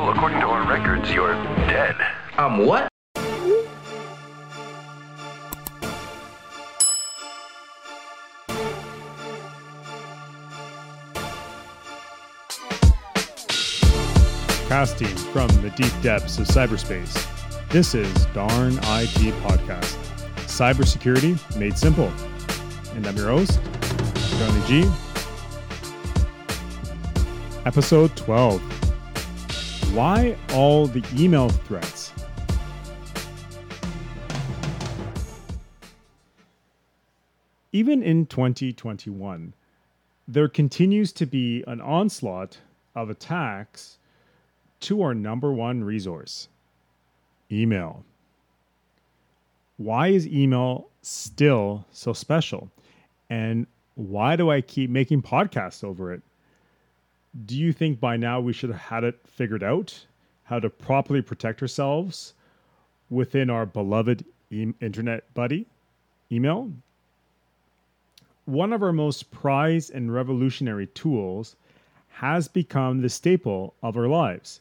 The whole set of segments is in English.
Bill, according to our records, you're dead. Um, what? Casting from the deep depths of cyberspace. This is Darn IT Podcast. Cybersecurity made simple. And I'm your host, Darnley G. Episode 12. Why all the email threats? Even in 2021, there continues to be an onslaught of attacks to our number one resource email. Why is email still so special? And why do I keep making podcasts over it? Do you think by now we should have had it figured out how to properly protect ourselves within our beloved e- internet buddy, email? One of our most prized and revolutionary tools has become the staple of our lives.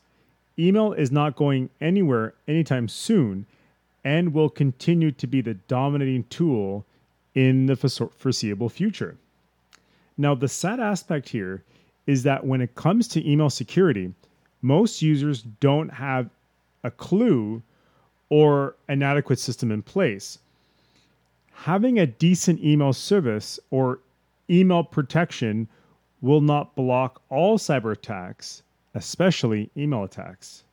Email is not going anywhere anytime soon and will continue to be the dominating tool in the foreseeable future. Now, the sad aspect here is that when it comes to email security, most users don't have a clue or an adequate system in place. Having a decent email service or email protection will not block all cyber attacks, especially email attacks.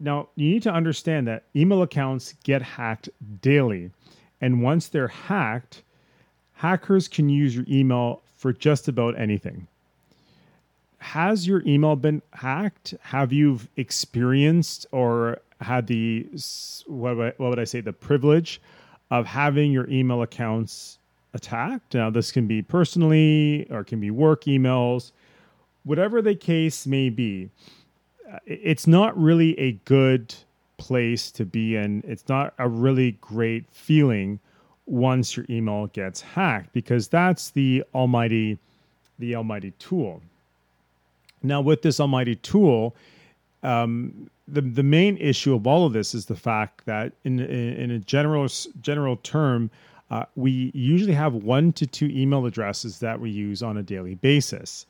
Now, you need to understand that email accounts get hacked daily. And once they're hacked, hackers can use your email for just about anything. Has your email been hacked? Have you experienced or had the, what would, I, what would I say, the privilege of having your email accounts attacked? Now, this can be personally or can be work emails, whatever the case may be uh, it's not really a good place to be in. It's not a really great feeling once your email gets hacked because that's the almighty the almighty tool. Now with this almighty tool, um, the the main issue of all of this is the fact that in in, in a general general term, uh, we usually have one to two email addresses that we use on a daily basis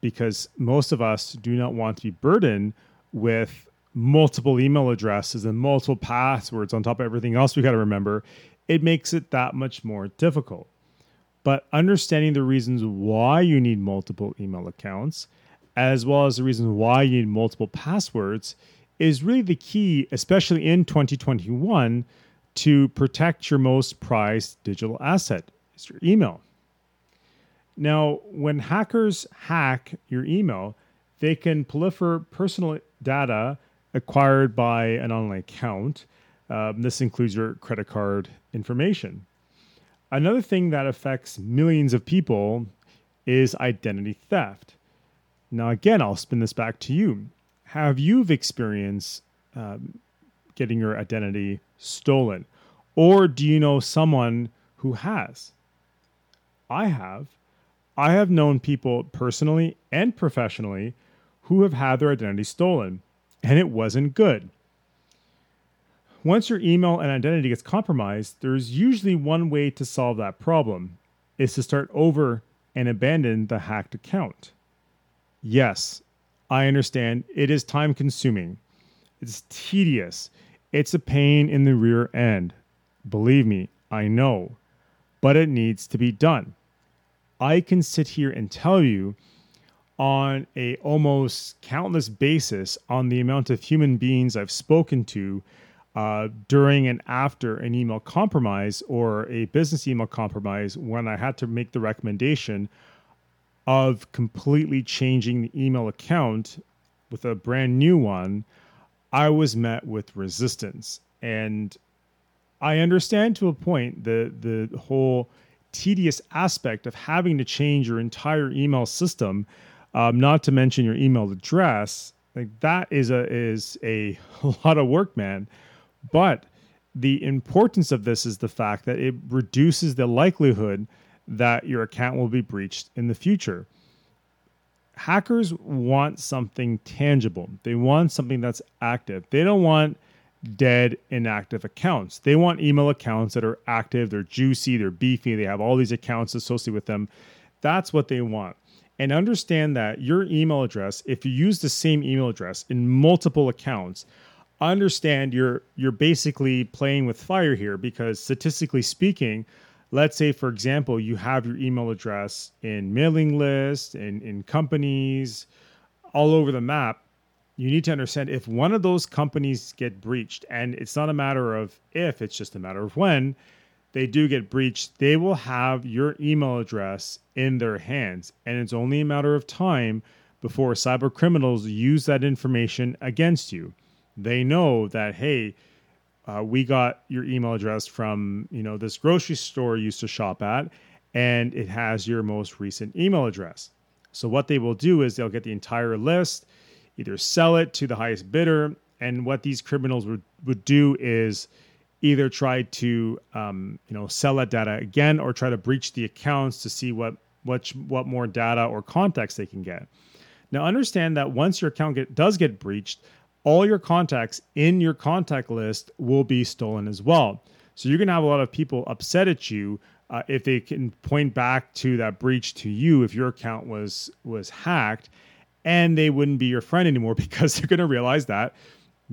because most of us do not want to be burdened with multiple email addresses and multiple passwords on top of everything else we got to remember, it makes it that much more difficult. But understanding the reasons why you need multiple email accounts, as well as the reasons why you need multiple passwords, is really the key, especially in 2021, to protect your most prized digital asset, is your email. Now, when hackers hack your email, they can proliferate personal data acquired by an online account. Um, this includes your credit card information. Another thing that affects millions of people is identity theft. Now, again, I'll spin this back to you. Have you experienced um, getting your identity stolen? Or do you know someone who has? I have. I have known people personally and professionally who have had their identity stolen, and it wasn't good. Once your email and identity gets compromised, there's usually one way to solve that problem is to start over and abandon the hacked account. Yes, I understand it is time consuming. It's tedious. It's a pain in the rear end. Believe me, I know. But it needs to be done. I can sit here and tell you on a almost countless basis on the amount of human beings I've spoken to uh, during and after an email compromise or a business email compromise when I had to make the recommendation of completely changing the email account with a brand new one, I was met with resistance. And I understand to a point the the whole tedious aspect of having to change your entire email system um, not to mention your email address. Like that is a is a lot of work, man. But the importance of this is the fact that it reduces the likelihood that your account will be breached in the future. hackers want something tangible. They want something that's active. They don't want dead inactive accounts. They want email accounts that are active, they're juicy, they're beefy, they have all these accounts associated with them. That's what they want. And understand that your email address, if you use the same email address in multiple accounts, understand you're you're basically playing with fire here because statistically speaking, let's say for example, you have your email address in mailing lists and in, in companies all over the map you need to understand if one of those companies get breached, and it's not a matter of if, it's just a matter of when they do get breached, they will have your email address in their hands. And it's only a matter of time before cyber criminals use that information against you. They know that, hey, uh, we got your email address from you know this grocery store you used to shop at and it has your most recent email address so what they will do is they'll get the entire list either sell it to the highest bidder. And what these criminals would, would do is either try to um, you know sell that data again or try to breach the accounts to see what what what more data or context they can get. Now understand that once your account get, does get breached, all your contacts in your contact list will be stolen as well. So you're going to have a lot of people upset at you uh, if they can point back to that breach to you if your account was was hacked and they wouldn't be your friend anymore because they're going to realize that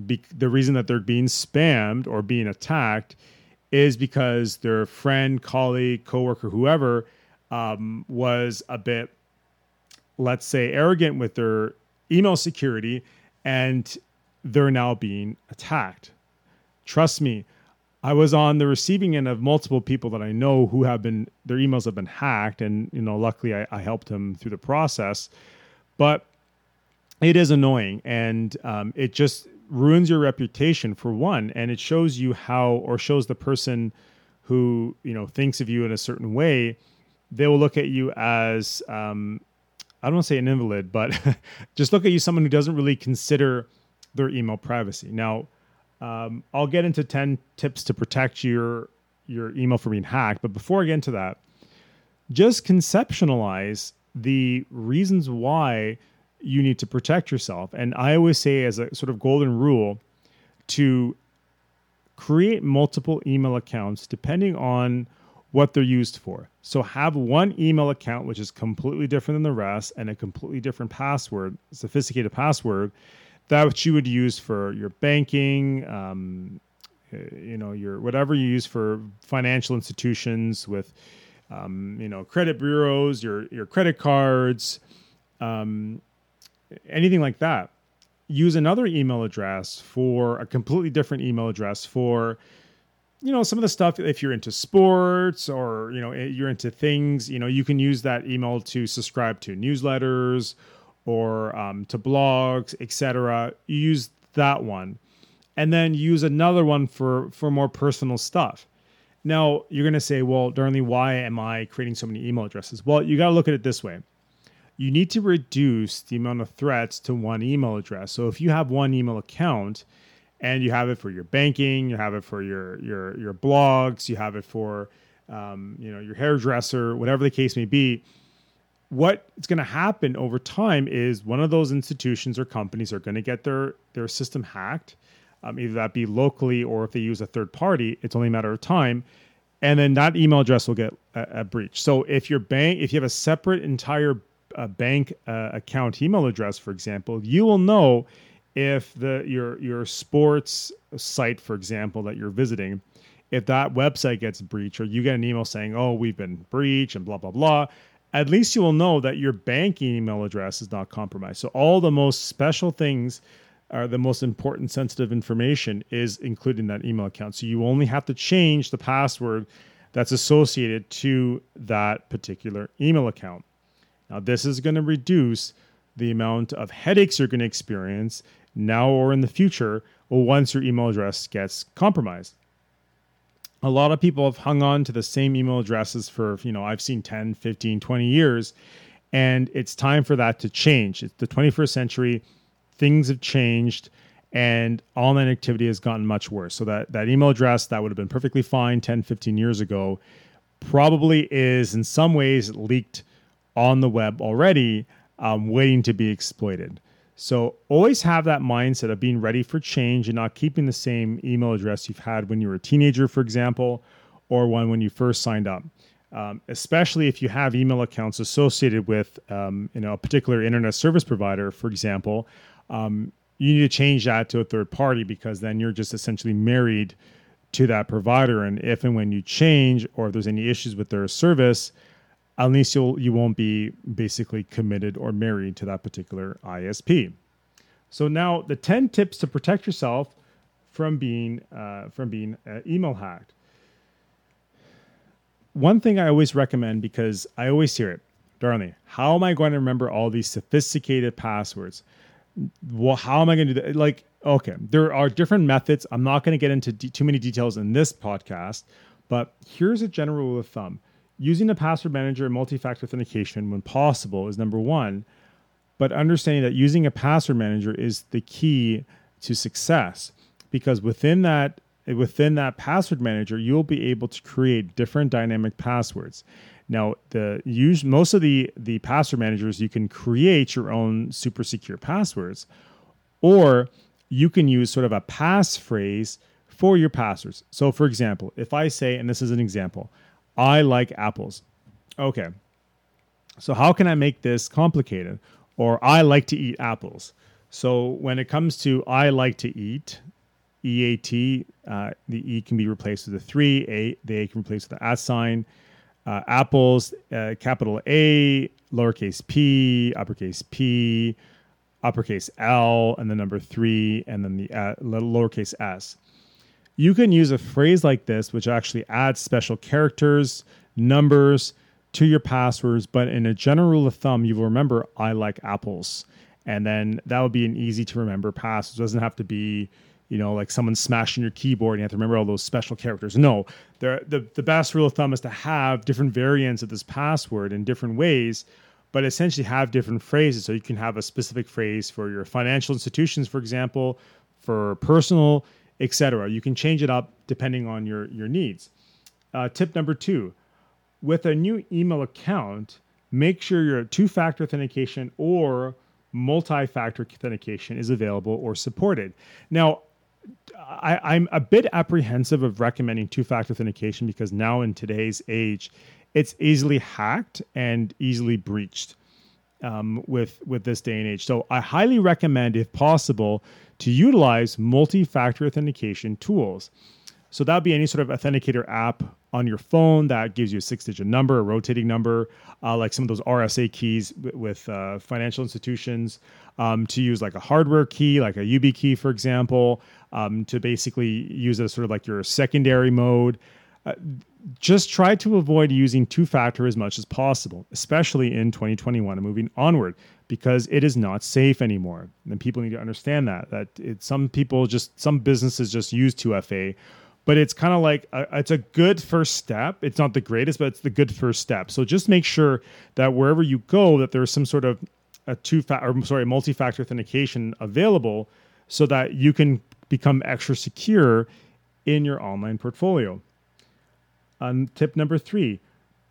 be- the reason that they're being spammed or being attacked is because their friend, colleague, coworker, whoever um, was a bit, let's say, arrogant with their email security, and they're now being attacked. Trust me, I was on the receiving end of multiple people that I know who have been their emails have been hacked, and you know, luckily I, I helped them through the process. But it is annoying and um, it just ruins your reputation for one and it shows you how or shows the person who you know thinks of you in a certain way they will look at you as um, i don't want to say an invalid but just look at you someone who doesn't really consider their email privacy now um, i'll get into 10 tips to protect your your email from being hacked but before i get into that just conceptualize the reasons why you need to protect yourself. And I always say, as a sort of golden rule, to create multiple email accounts depending on what they're used for. So have one email account which is completely different than the rest and a completely different password, sophisticated password that which you would use for your banking, um, eh, you know, your whatever you use for financial institutions with, um, you know, credit bureaus, your your credit cards, um, anything like that. Use another email address for a completely different email address for you know some of the stuff if you're into sports or you know eh, you're into things you know you can use that email to subscribe to newsletters or um, to blogs etc use that one. And then use another one for for more personal stuff. Now you're to say well darnley why am i creating so many email addresses? Well you got to look at it this way. You need to reduce the amount of threats to one email address. So if you have one email account and you have it for your banking, you have it for your your your blogs, you have it for um, you know your hairdresser, whatever the case may be, what is going to happen over time is one of those institutions or companies are going to get their their system hacked, um, either that be locally or if they use a third party. It's only a matter of time and then that email address will get a, a, breach. So if your bank, if you have a separate entire a bank uh, account email address, for example, you will know if the your your sports site, for example, that you're visiting, if that website gets breached or you get an email saying, "Oh, we've been breached" and blah blah blah, at least you will know that your banking email address is not compromised. So all the most special things are the most important sensitive information is included in that email account. So you only have to change the password that's associated to that particular email account. Now, this is going to reduce the amount of headaches you're going to experience now or in the future once your email address gets compromised. A lot of people have hung on to the same email addresses for, you know, I've seen 10, 15, 20 years, and it's time for that to change. It's the 21st century, things have changed, and online activity has gotten much worse. So that, that email address that would have been perfectly fine 10, 15 years ago probably is in some ways leaked on the web already um, waiting to be exploited. So always have that mindset of being ready for change and not keeping the same email address you've had when you were a teenager, for example, or one when you first signed up. Um, especially if you have email accounts associated with um, you know a particular internet service provider, for example, um, you need to change that to a third party because then you're just essentially married to that provider. And if and when you change, or if there's any issues with their service, least you'll you won't be basically committed or married to that particular ISP. So now the 10 tips to protect yourself from being uh, from being uh, email hacked. One thing I always recommend because I always hear it, Darnley, how am I going to remember all these sophisticated passwords? Well, how am I going to do that? Like, okay, there are different methods. I'm not going to get into de- too many details in this podcast, but here's a general rule of thumb using a password manager and multi-factor authentication when possible is number one but understanding that using a password manager is the key to success because within that within that password manager you'll be able to create different dynamic passwords. Now the use most of the the password managers you can create your own super secure passwords or you can use sort of a passphrase for your passwords. So for example if i say and this is an example I like apples. Okay. So, how can I make this complicated? Or I like to eat apples. So, when it comes to I like to eat, EAT, uh, the E can be replaced with a three, A, the A can replace with the at sign. Uh, apples, uh, capital A, lowercase p, uppercase p, uppercase L, and the number three, and then the uh, lowercase s you can use a phrase like this, which actually adds special characters, numbers to your passwords. But in a general rule of thumb, you will remember, I like apples. And then that would be an easy to remember password. It doesn't have to be, you know, like someone smashing your keyboard and you have to remember all those special characters. No, the, the, the best rule of thumb is to have different variants of this password in different ways, but essentially have different phrases. So you can have a specific phrase for your financial institutions, for example, for personal etc. You can change it up depending on your, your needs. Uh, tip number two with a new email account, make sure your two factor authentication or multi factor authentication is available or supported. Now, I, am a bit apprehensive of recommending two factor authentication because now in today's age, it's easily hacked and easily breached um, with with this day and age. So I highly recommend, if possible, to utilize multi-factor authentication tools. So that would be any sort of authenticator app on your phone that gives you a six-digit number, a rotating number, uh, like some of those RSA keys with uh, financial institutions. Um, to use like a hardware key, like a YubiKey, for example, um, to basically use it as sort of like your secondary mode. Uh, just try to avoid using two factor as much as possible, especially in 2021 and moving onward, because it is not safe anymore. And people need to understand that that it, some people just some businesses just use 2FA, but it's kind of like a, it's a good first step. It's not the greatest, but it's the good first step. So just make sure that wherever you go, that there's some sort of a two factor, or sorry, multi-factor authentication available, so that you can become extra secure in your online portfolio. Um, tip number three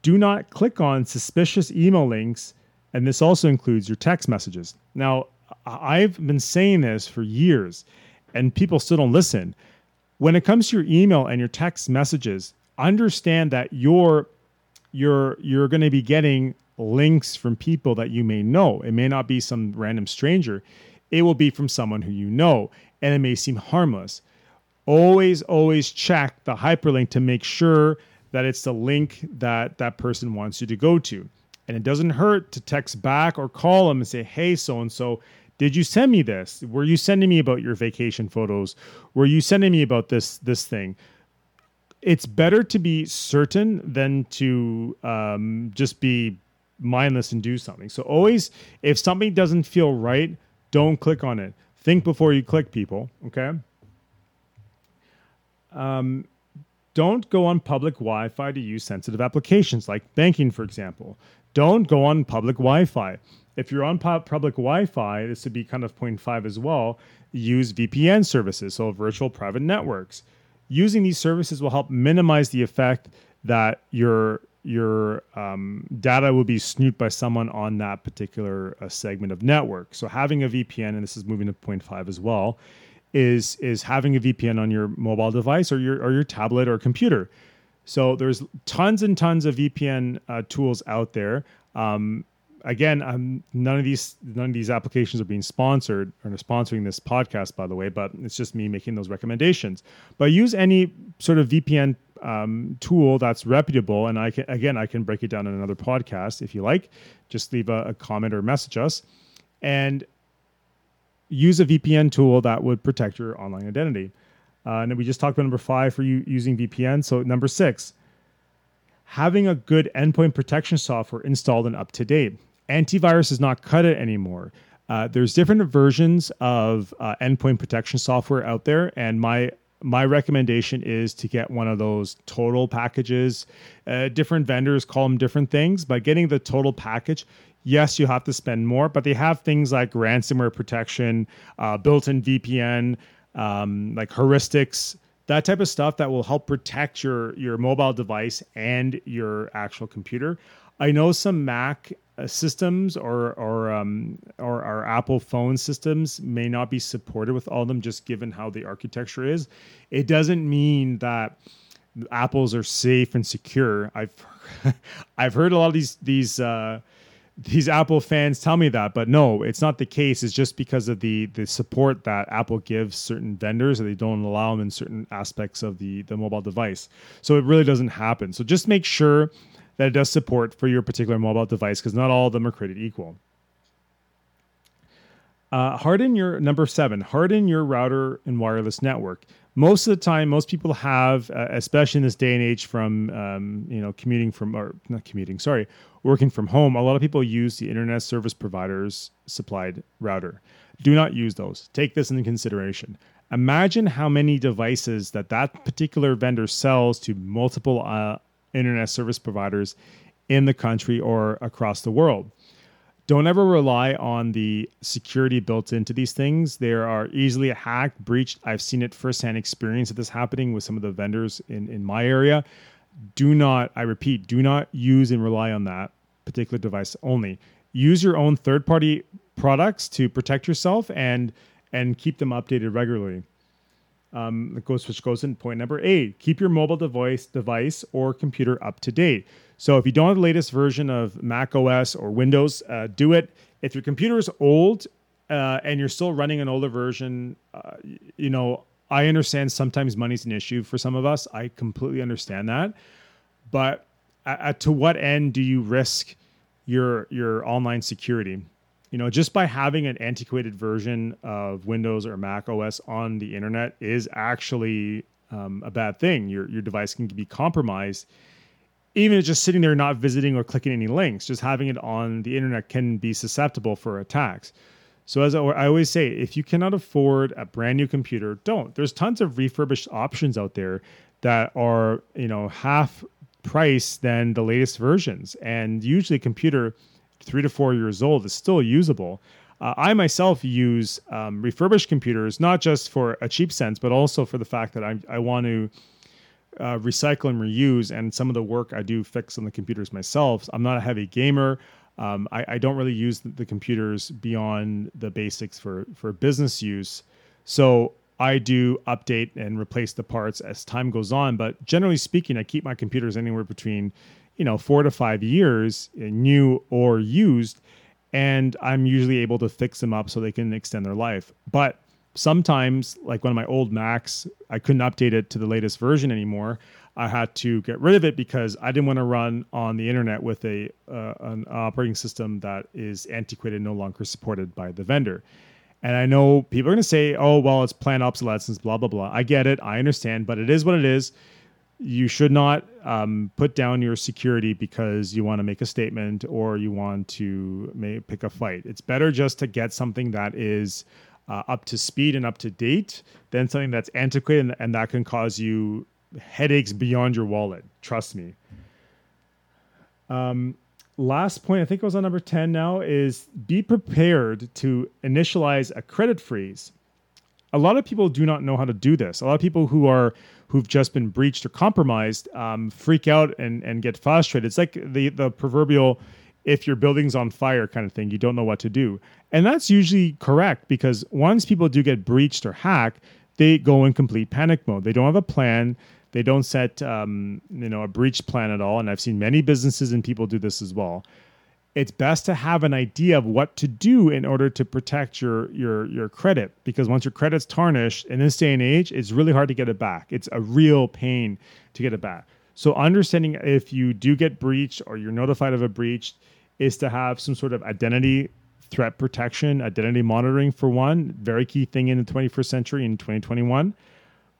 do not click on suspicious email links, and this also includes your text messages. Now, I've been saying this for years, and people still don't listen. When it comes to your email and your text messages, understand that you're you're you're going to be getting links from people that you may know. It may not be some random stranger. It will be from someone who you know, and it may seem harmless. Always, always check the hyperlink to make sure that it's the link that that person wants you to go to. And it doesn't hurt to text back or call them and say, hey, so and so, did you send me this? Were you sending me about your vacation photos? Were you sending me about this this thing? It's better to be certain than to um, just be mindless and do something. So always, if something doesn't feel right, don't click on it. Think before you click, people. Okay. Um, don't go on public Wi Fi to use sensitive applications like banking, for example. Don't go on public Wi Fi. If you're on public Wi Fi, this would be kind of point five as well. Use VPN services, so virtual private networks. Using these services will help minimize the effect that your your um, data will be snooped by someone on that particular uh, segment of network. So having a VPN, and this is moving to point five as well, is is having a VPN on your mobile device or your or your tablet or computer. So there's tons and tons of VPN uh, tools out there. Um, again, um, none of these none of these applications are being sponsored or are sponsoring this podcast, by the way. But it's just me making those recommendations. But use any sort of VPN um, tool that's reputable, and I can again I can break it down in another podcast if you like. Just leave a, a comment or message us, and use a VPN tool that would protect your online identity. Uh, and we just talked about number five for you using VPN. So number six, having a good endpoint protection software installed and up to date antivirus does not cut it anymore. Uh, there's different versions of uh, endpoint protection software out there, and my my recommendation is to get one of those total packages. Uh, different vendors call them different things, but getting the total package, yes, you have to spend more, but they have things like ransomware protection, uh, built-in VPN, um, like heuristics, that type of stuff that will help protect your your mobile device and your actual computer. I know some Mac uh, systems or or um, or our Apple phone systems may not be supported with all of them, just given how the architecture is. It doesn't mean that apples are safe and secure. I've I've heard a lot of these these uh, these Apple fans tell me that, but no, it's not the case. It's just because of the the support that Apple gives certain vendors that they don't allow them in certain aspects of the the mobile device. So it really doesn't happen. So just make sure that it does support for your particular mobile device because not all of them are created equal. Uh, harden your number seven. Harden your router and wireless network. Most of the time, most people have, uh, especially in this day and age, from um, you know commuting from or not commuting, sorry, working from home. A lot of people use the internet service providers supplied router. Do not use those. Take this into consideration. Imagine how many devices that that particular vendor sells to multiple uh, internet service providers in the country or across the world. Don't ever rely on the security built into these things. They are easily hacked, breached. I've seen it firsthand experience of this happening with some of the vendors in, in my area. Do not, I repeat, do not use and rely on that particular device only. Use your own third party products to protect yourself and and keep them updated regularly um, goes which goes in point number eight. Keep your mobile device device or computer up to date. So if you don't have the latest version of Mac OS or Windows, uh, do it. If your computer is old uh, and you're still running an older version, uh, you know I understand sometimes money's an issue for some of us. I completely understand that, but to what end do you risk your your online security? you know, just by having an antiquated version of Windows or Mac OS on the internet is actually um, a bad thing. Your your device can be compromised. Even just sitting there not visiting or clicking any links, just having it on the internet can be susceptible for attacks. So as I always say, if you cannot afford a brand new computer, don't. There's tons of refurbished options out there that are, you know, half price than the latest versions. And usually a computer three to four years old is still usable. Uh, I myself use um, refurbished computers not just for a cheap sense, but also for the fact that I, I want to uh, recycle and reuse. And some of the work I do fix on the computers myself. I'm not a heavy gamer. Um, I, I, don't really use the, computers beyond the basics for for business use. So I do update and replace the parts as time goes on. But generally speaking, I keep my computers anywhere between you know, four to five years, uh, new or used, and I'm usually able to fix them up so they can extend their life. But sometimes, like one of my old Macs, I couldn't update it to the latest version anymore. I had to get rid of it because I didn't want to run on the internet with a uh, an operating system that is antiquated, no longer supported by the vendor. And I know people are going to say, "Oh, well, it's planned obsolescence, blah blah blah." I get it, I understand, but it is what it is you should not um, put down your security because you want to make a statement or you want to pick a fight. It's better just to get something that is uh, up to speed and up to date than something that's antiquated and, and that can cause you headaches beyond your wallet. Trust me. Um, last point, I think it was on number 10 now, is be prepared to initialize a credit freeze. a lot of people do not know how to do this. A lot of people who are who've just been breached or compromised um, freak out and and get frustrated. It's like the the proverbial if your building's on fire kind of thing. You don't know what to do, and that's usually correct because once people do get breached or hacked, they go in complete panic mode. They don't have a plan. They don't set um, you know a breach plan at all. And I've seen many businesses and people do this as well. It's best to have an idea of what to do in order to protect your your your credit. Because once your credit's tarnished in this day and age it's really hard to get it back. It's a real pain to get it back. So understanding if you do get breached or you're notified of a breach is to have some sort of identity threat protection identity monitoring for one very key thing in the 21st century in 2021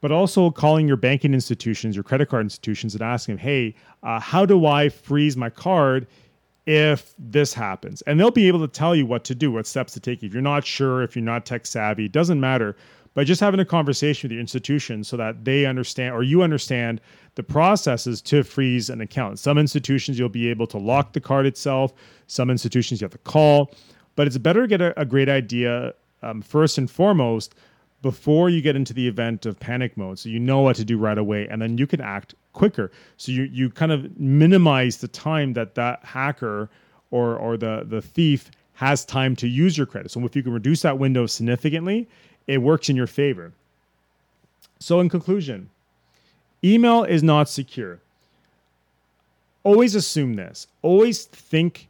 but also calling your banking institutions, your credit card institutions, and asking, them, "Hey, uh, how do I freeze my card if this happens. And they'll be able to tell you what to do, what steps to take. If you're not sure, if you're not tech savvy, it doesn't matter. But just having a conversation with your institution so that they understand or you understand the processes to freeze an account. Some institutions you'll be able to lock the card itself, some institutions you have to call. But it's better to get a, a great idea um, first and foremost before you get into the event of panic mode so you know what to do right away and then you can act quicker. So you you kind of minimize the time that that hacker or or the the thief has time to use your credit. So if you can reduce that window significantly it works in your favor. So in conclusion email is not secure. Always assume this. Always think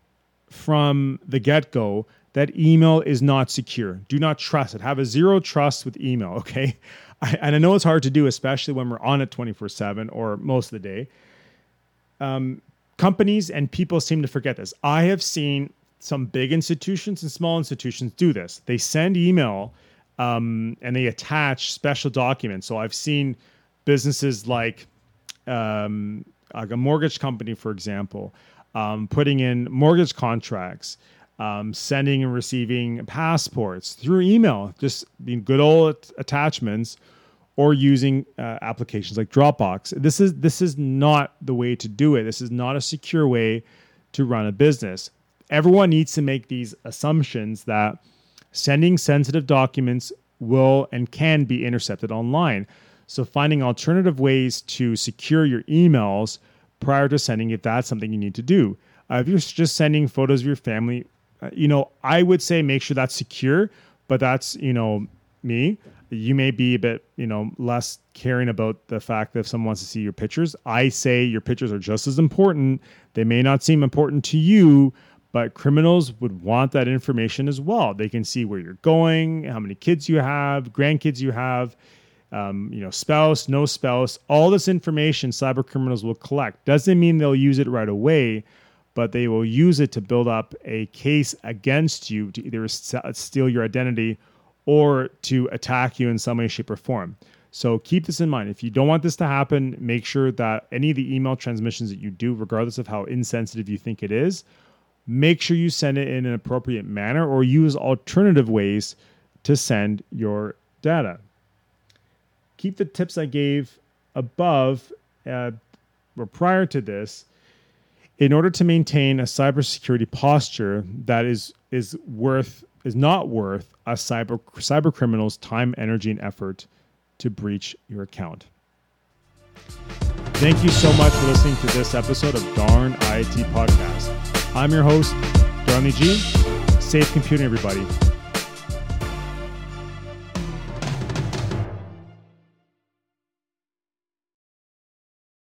from the get-go that email is not secure. Do not trust it. Have a zero trust with email, okay? I, and I know it's hard to do, especially when we're on it 24 7 or most of the day. Um, companies and people seem to forget this. I have seen some big institutions and small institutions do this. They send email um, and they attach special documents. So I've seen businesses like, um, like a mortgage company, for example, um, putting in mortgage contracts um, sending and receiving passports through email, just good old attachments, or using uh, applications like Dropbox. This is this is not the way to do it. This is not a secure way to run a business. Everyone needs to make these assumptions that sending sensitive documents will and can be intercepted online. So finding alternative ways to secure your emails prior to sending if that's something you need to do. Uh, if you're just sending photos of your family, you know, I would say make sure that's secure, but that's, you know, me. You may be a bit, you know, less caring about the fact that if someone wants to see your pictures. I say your pictures are just as important. They may not seem important to you, but criminals would want that information as well. They can see where you're going, how many kids you have, grandkids you have, um, you know, spouse, no spouse. All this information cyber criminals will collect. Doesn't mean they'll use it right away, but they will use it to build up a case against you to either steal your identity or to attack you in some way, shape, or form. So keep this in mind. If you don't want this to happen, make sure that any of the email transmissions that you do, regardless of how insensitive you think it is, make sure you send it in an appropriate manner or use alternative ways to send your data. Keep the tips I gave above uh, or prior to this in order to maintain a cybersecurity posture that is is worth is not worth a cyber cyber criminal's time, energy, and effort to breach your account. Thank you so much for listening to this episode of Darn IT Podcast. I'm your host, Darnley G. Safe computing, everybody.